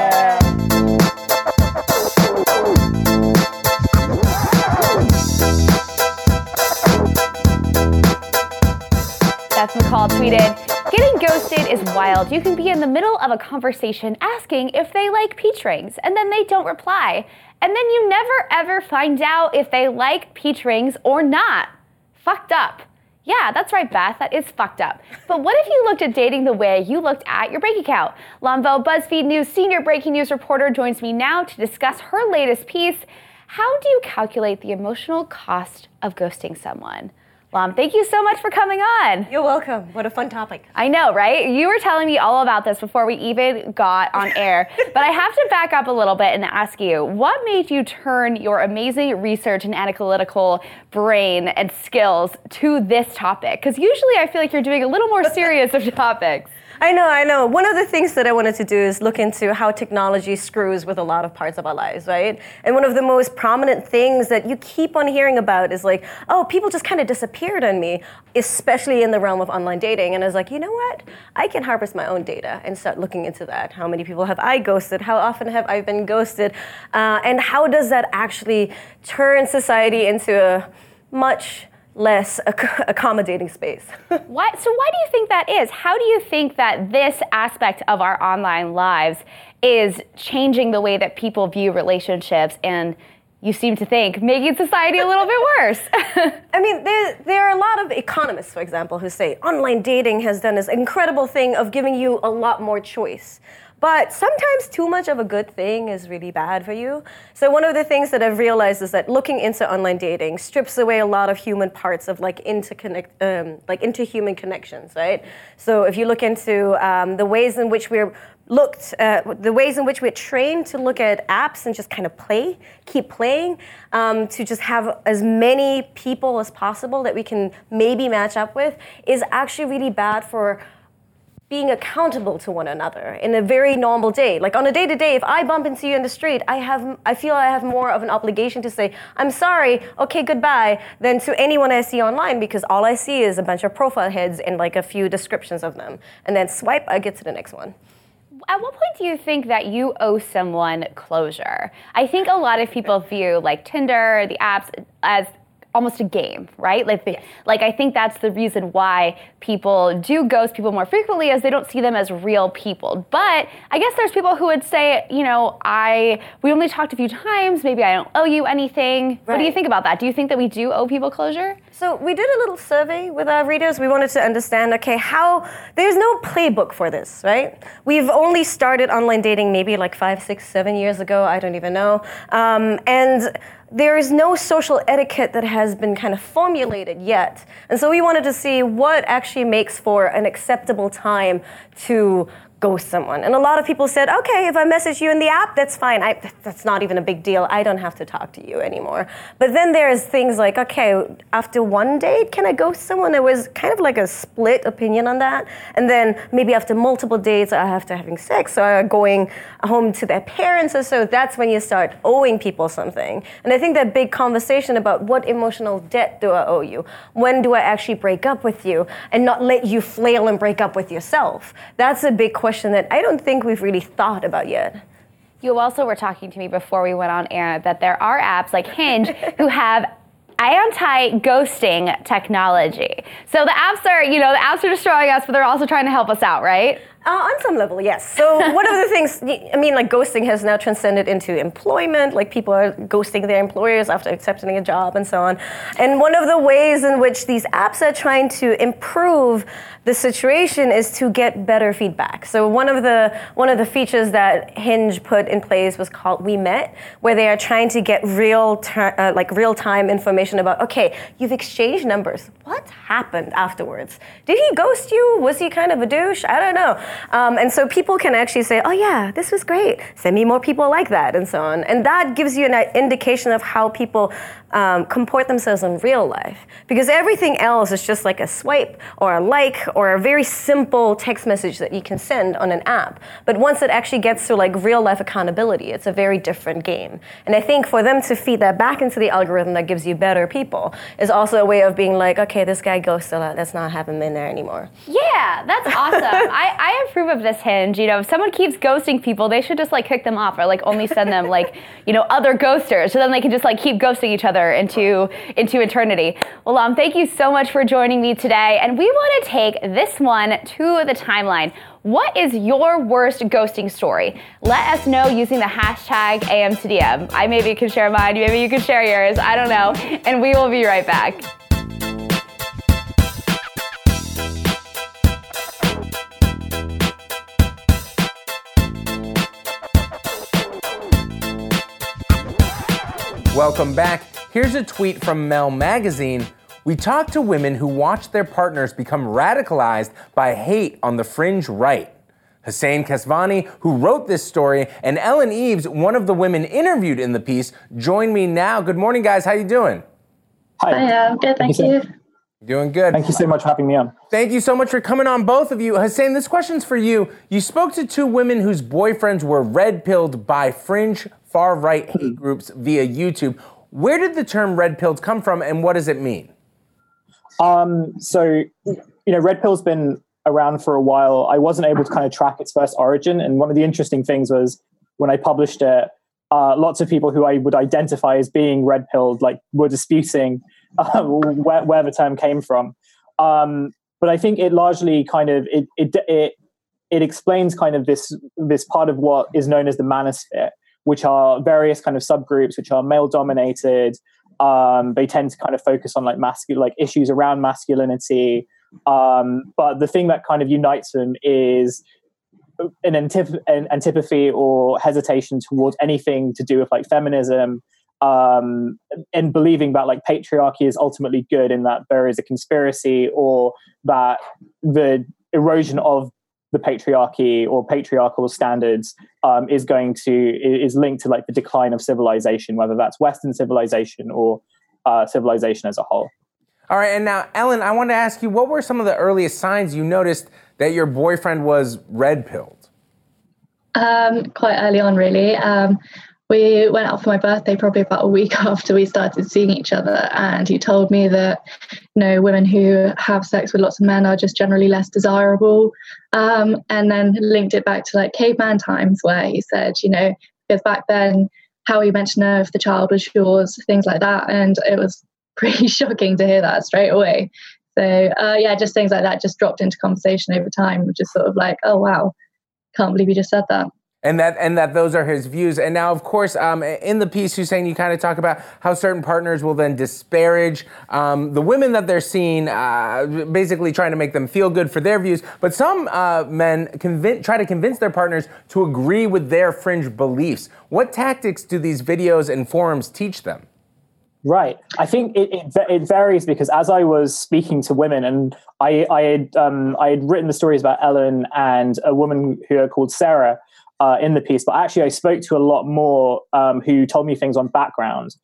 Is wild. You can be in the middle of a conversation asking if they like peach rings, and then they don't reply. And then you never ever find out if they like peach rings or not. Fucked up. Yeah, that's right, Beth. That is fucked up. But what if you looked at dating the way you looked at your bank account? Lam Vo, BuzzFeed News senior breaking news reporter, joins me now to discuss her latest piece. How do you calculate the emotional cost of ghosting someone? Lam, thank you so much for coming on. You're welcome. What a fun topic. I know, right? You were telling me all about this before we even got on air. but I have to back up a little bit and ask you what made you turn your amazing research and analytical brain and skills to this topic? Because usually I feel like you're doing a little more serious of topics. I know, I know. One of the things that I wanted to do is look into how technology screws with a lot of parts of our lives, right? And one of the most prominent things that you keep on hearing about is like, oh, people just kind of disappeared on me, especially in the realm of online dating. And I was like, you know what? I can harvest my own data and start looking into that. How many people have I ghosted? How often have I been ghosted? Uh, and how does that actually turn society into a much less ac- accommodating space? Why, so why do you think that is? How do you think that this aspect of our online lives is changing the way that people view relationships and you seem to think making society a little bit worse? I mean, there, there are a lot of economists, for example, who say online dating has done this incredible thing of giving you a lot more choice. But sometimes too much of a good thing is really bad for you. So one of the things that I've realized is that looking into online dating strips away a lot of human parts of like interconnect, um, like interhuman connections, right? So if you look into um, the ways in which we're looked uh, the ways in which we're trained to look at apps and just kind of play keep playing um, to just have as many people as possible that we can maybe match up with is actually really bad for being accountable to one another in a very normal day. Like on a day to day if i bump into you in the street i have i feel i have more of an obligation to say i'm sorry okay goodbye than to anyone i see online because all i see is a bunch of profile heads and like a few descriptions of them. And then swipe i get to the next one. At what point do you think that you owe someone closure? I think a lot of people view like Tinder, the apps, as almost a game, right? Like, like I think that's the reason why people do ghost people more frequently, as they don't see them as real people. But I guess there's people who would say, you know, I we only talked a few times. Maybe I don't owe you anything. What do you think about that? Do you think that we do owe people closure? So we did a little survey with our readers. We wanted to understand, okay, how there's no playbook for this, right? We've only started online dating maybe like five, six, seven years ago. I don't even know. Um, and there is no social etiquette that has been kind of formulated yet. And so we wanted to see what actually makes for an acceptable time to ghost someone. And a lot of people said, okay, if I message you in the app, that's fine. I, that's not even a big deal. I don't have to talk to you anymore. But then there's things like, okay, after one date, can I ghost someone? There was kind of like a split opinion on that. And then maybe after multiple dates, or after having sex, or going home to their parents or so, that's when you start owing people something. And I think that big conversation about what emotional debt do I owe you? When do I actually break up with you? And not let you flail and break up with yourself. That's a big question that I don't think we've really thought about yet. You also were talking to me before we went on air that there are apps like Hinge who have anti-ghosting technology. So the apps are, you know, the apps are destroying us, but they're also trying to help us out, right? Uh, on some level, yes. So one of the things, I mean, like ghosting has now transcended into employment. Like people are ghosting their employers after accepting a job and so on. And one of the ways in which these apps are trying to improve the situation is to get better feedback. So one of the one of the features that Hinge put in place was called We Met, where they are trying to get real ter- uh, like real time information about okay, you've exchanged numbers. What happened afterwards? Did he ghost you? Was he kind of a douche? I don't know. Um, and so people can actually say, oh yeah, this was great. Send me more people like that, and so on. And that gives you an indication of how people um, comport themselves in real life. Because everything else is just like a swipe or a like or a very simple text message that you can send on an app. But once it actually gets to like real life accountability, it's a very different game. And I think for them to feed that back into the algorithm that gives you better people is also a way of being like, okay, this guy ghosted a lot. Let's not have him in there anymore. Yeah, that's awesome. I, I approve of this hinge. You know, if someone keeps ghosting people, they should just like kick them off or like only send them like, you know, other ghosters. So then they can just like keep ghosting each other into into eternity. Well, um, thank you so much for joining me today. And we want to take this one to the timeline. What is your worst ghosting story? Let us know using the hashtag AM2DM. I maybe can share mine, maybe you can share yours. I don't know. And we will be right back. Welcome back. Here's a tweet from Mel Magazine. We talked to women who watched their partners become radicalized by hate on the fringe right. Hussein Kesvani, who wrote this story, and Ellen Eves, one of the women interviewed in the piece, join me now. Good morning, guys. How you doing? Hi. Hi, good, thank you. Doing good. Thank you so much for having me on. Thank you so much for coming on, both of you. Hussein, this question's for you. You spoke to two women whose boyfriends were red pilled by fringe far right hate groups via YouTube. Where did the term red pilled come from and what does it mean? Um, so, you know, red pill's been around for a while. I wasn't able to kind of track its first origin. And one of the interesting things was when I published it, uh, lots of people who I would identify as being red pilled, like, were disputing uh, where, where the term came from. Um, but I think it largely kind of it, it it it explains kind of this this part of what is known as the manosphere, which are various kind of subgroups which are male dominated. Um, they tend to kind of focus on like masculine like issues around masculinity. Um, but the thing that kind of unites them is an, antip- an antipathy or hesitation towards anything to do with like feminism um, and believing that like patriarchy is ultimately good and that there is a conspiracy or that the erosion of the patriarchy or patriarchal standards um, is going to is linked to like the decline of civilization, whether that's Western civilization or uh, civilization as a whole. All right, and now Ellen, I want to ask you, what were some of the earliest signs you noticed that your boyfriend was red pilled? Um, quite early on, really. Um, we went out for my birthday probably about a week after we started seeing each other and he told me that you know women who have sex with lots of men are just generally less desirable. Um, and then linked it back to like caveman times where he said you know because back then how you mentioned her if the child was yours things like that. And it was pretty shocking to hear that straight away. So uh, yeah, just things like that just dropped into conversation over time, just sort of like, oh wow, can't believe you just said that and that and that those are his views. And now, of course, um, in the piece, Hussein, you kind of talk about how certain partners will then disparage um, the women that they're seeing, uh, basically trying to make them feel good for their views. But some uh, men try to convince their partners to agree with their fringe beliefs. What tactics do these videos and forums teach them? Right. I think it, it, it, varies because as I was speaking to women, and I, I had um, I had written the stories about Ellen and a woman who called Sarah, uh, in the piece, but actually I spoke to a lot more um, who told me things on background.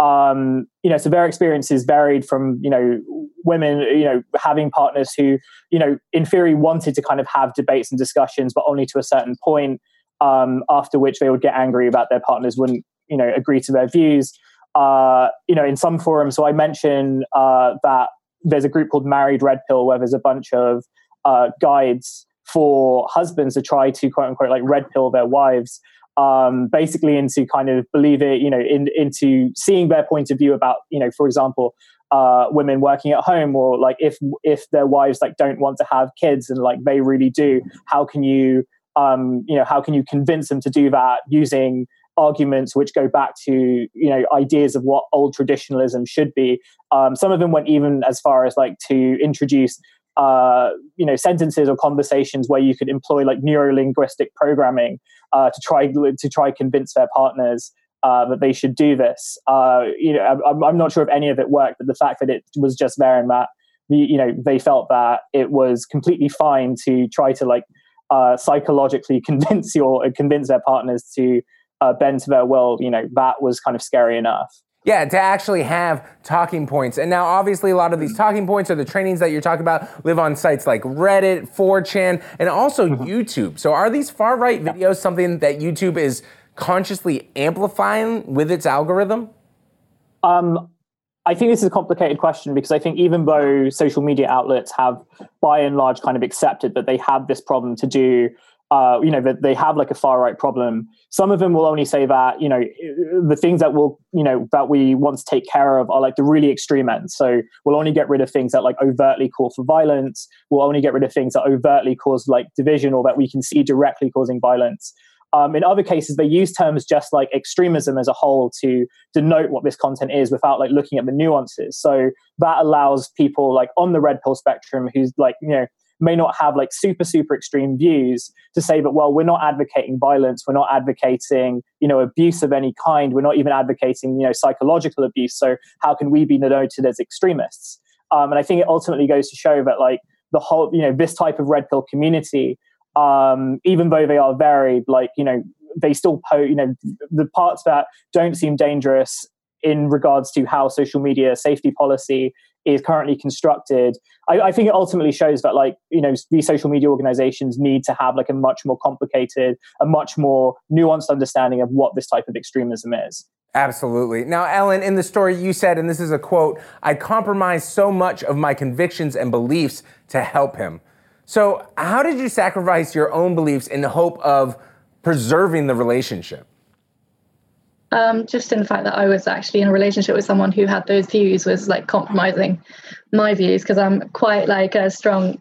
Um, you know, so their experiences varied from you know women, you know, having partners who you know in theory wanted to kind of have debates and discussions, but only to a certain point. Um, after which they would get angry about their partners wouldn't you know agree to their views. Uh, you know, in some forums, so I mentioned uh, that there's a group called Married Red Pill where there's a bunch of uh, guides for husbands to try to quote unquote like red pill their wives um, basically into kind of believe it, you know, in, into seeing their point of view about, you know, for example, uh, women working at home or like if if their wives like don't want to have kids and like they really do, how can you, um, you know, how can you convince them to do that using arguments which go back to you know ideas of what old traditionalism should be. Um, some of them went even as far as like to introduce uh, you know sentences or conversations where you could employ like neuro linguistic programming uh, to try to try convince their partners uh, that they should do this. Uh, you know, I'm, I'm, not sure if any of it worked, but the fact that it was just there and that you know they felt that it was completely fine to try to like uh, psychologically convince your convince their partners to uh, bend to their will. You know, that was kind of scary enough. Yeah, to actually have talking points. And now, obviously, a lot of these talking points or the trainings that you're talking about live on sites like Reddit, 4chan, and also mm-hmm. YouTube. So, are these far right videos something that YouTube is consciously amplifying with its algorithm? Um, I think this is a complicated question because I think even though social media outlets have, by and large, kind of accepted that they have this problem to do uh, you know, that they have like a far right problem. Some of them will only say that, you know, the things that will, you know, that we want to take care of are like the really extreme ends. So we'll only get rid of things that like overtly call for violence. We'll only get rid of things that overtly cause like division or that we can see directly causing violence. Um, in other cases, they use terms just like extremism as a whole to denote what this content is without like looking at the nuances. So that allows people like on the red pill spectrum who's like, you know, may not have like super super extreme views to say that well we're not advocating violence. We're not advocating you know abuse of any kind. We're not even advocating you know psychological abuse. So how can we be noted as extremists? Um, and i think it ultimately goes to show that like the whole you know this type of red pill community um, even though they are varied like you know they still po you know the parts that don't seem dangerous in regards to how social media safety policy is currently constructed I, I, think it ultimately shows that like you know these social media organizations need to have like a much more complicated a much more nuanced understanding of what this type of extremism is Absolutely. Now, Ellen, in the story you said, and this is a quote, I compromised so much of my convictions and beliefs to help him. So, how did you sacrifice your own beliefs in the hope of preserving the relationship? Um, just in the fact that I was actually in a relationship with someone who had those views was like compromising my views because I'm quite like a strong.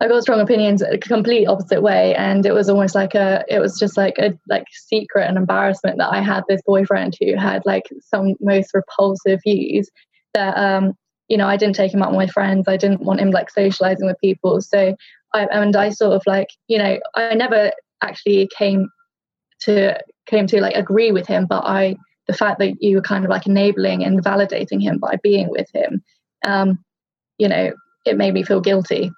I got strong opinions a complete opposite way, and it was almost like a. It was just like a like secret and embarrassment that I had this boyfriend who had like some most repulsive views that um you know I didn't take him out with my friends. I didn't want him like socializing with people. So I and I sort of like you know I never actually came to came to like agree with him, but I the fact that you were kind of like enabling and validating him by being with him, um, you know, it made me feel guilty.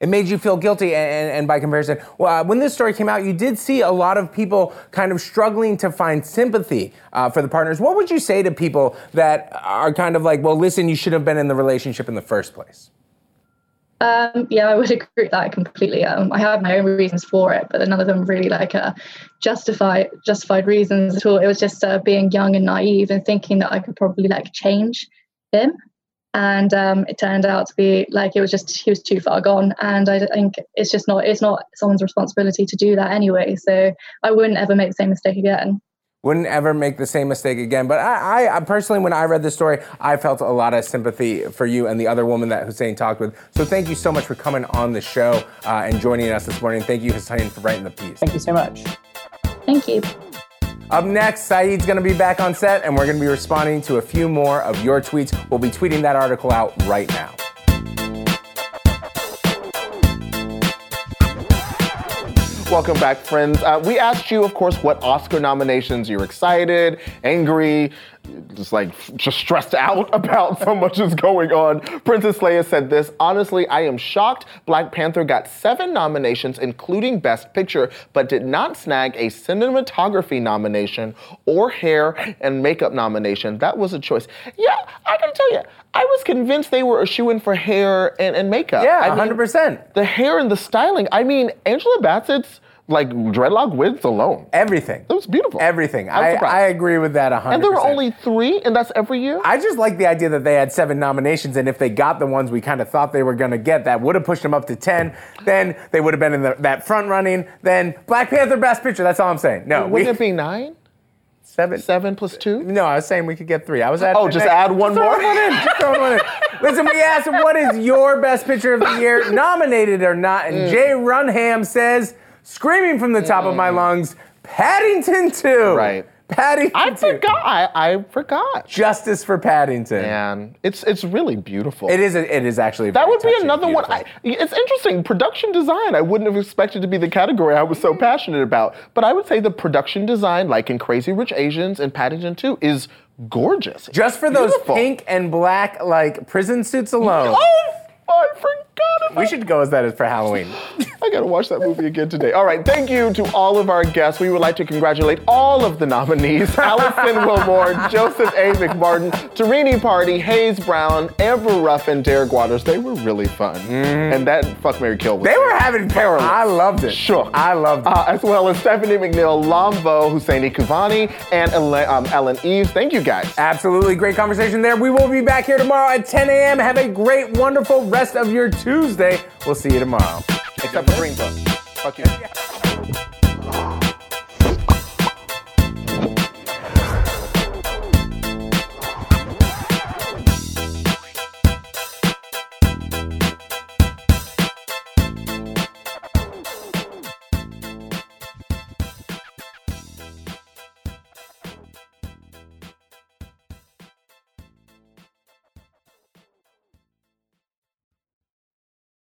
It made you feel guilty, and, and by comparison, well, uh, when this story came out, you did see a lot of people kind of struggling to find sympathy uh, for the partners. What would you say to people that are kind of like, well, listen, you should have been in the relationship in the first place? Um, yeah, I would agree with that completely. Um, I have my own reasons for it, but none of them really like uh, justified justified reasons at all. It was just uh, being young and naive and thinking that I could probably like change him, and um, it turned out to be like it was just he was too far gone, and I think it's just not it's not someone's responsibility to do that anyway. So I wouldn't ever make the same mistake again. Wouldn't ever make the same mistake again. But I, I, I personally, when I read this story, I felt a lot of sympathy for you and the other woman that Hussein talked with. So thank you so much for coming on the show uh, and joining us this morning. Thank you, Hussein, for writing the piece. Thank you so much. Thank you. Up next, Saeed's going to be back on set, and we're going to be responding to a few more of your tweets. We'll be tweeting that article out right now. Welcome back, friends. Uh, we asked you, of course, what Oscar nominations you're excited, angry, just like just stressed out about so much is going on. Princess Leia said this Honestly, I am shocked Black Panther got seven nominations, including Best Picture, but did not snag a cinematography nomination or hair and makeup nomination. That was a choice. Yeah, I can tell you, I was convinced they were a shoe in for hair and, and makeup. Yeah, I 100%. The hair and the styling. I mean, Angela Bassett's like dreadlock wigs alone. Everything. It was beautiful. Everything. I'm I. I agree with that 100%. And there were only three, and that's every year? I just like the idea that they had seven nominations, and if they got the ones we kind of thought they were going to get, that would have pushed them up to 10. Then they would have been in the, that front running. Then Black Panther Best Picture. That's all I'm saying. No. Wouldn't it be nine? Seven. Seven plus two? No, I was saying we could get three. I was at. Oh, just add one Throw more? one in. Just throw one in. Listen, we asked what is your best picture of the year, nominated or not, and Jay mm. Runham says, screaming from the top of my mm. lungs, Paddington 2. Right. Paddington I 2. forgot. I, I forgot. Justice for Paddington. Man, it's it's really beautiful. It is. It is actually. That would be another one. I, it's interesting. Production design. I wouldn't have expected to be the category I was so mm-hmm. passionate about. But I would say the production design, like in Crazy Rich Asians and Paddington 2, is gorgeous. Just for those Beautiful. pink and black like prison suits alone. Oh, I forgot about We should go as that is for Halloween. I gotta watch that movie again today. All right, thank you to all of our guests. We would like to congratulate all of the nominees Alison Willmore, Joseph A. McCartin, Tarini Parti, Hayes Brown, Amber Ruffin, Derek Waters. They were really fun. And that Fuck Mary Kill was. They were having Terrible. I loved it. Sure. I loved it. uh, as well as Stephanie McNeal, Lambo, Hussein Kesvani, and Ele- um, Ellen Eves. Thank you guys. Absolutely great conversation there. We will be back here tomorrow at 10 a.m. Have a great, wonderful rest of your Tuesday. We'll see you tomorrow. Except for Green Book. Fuck you.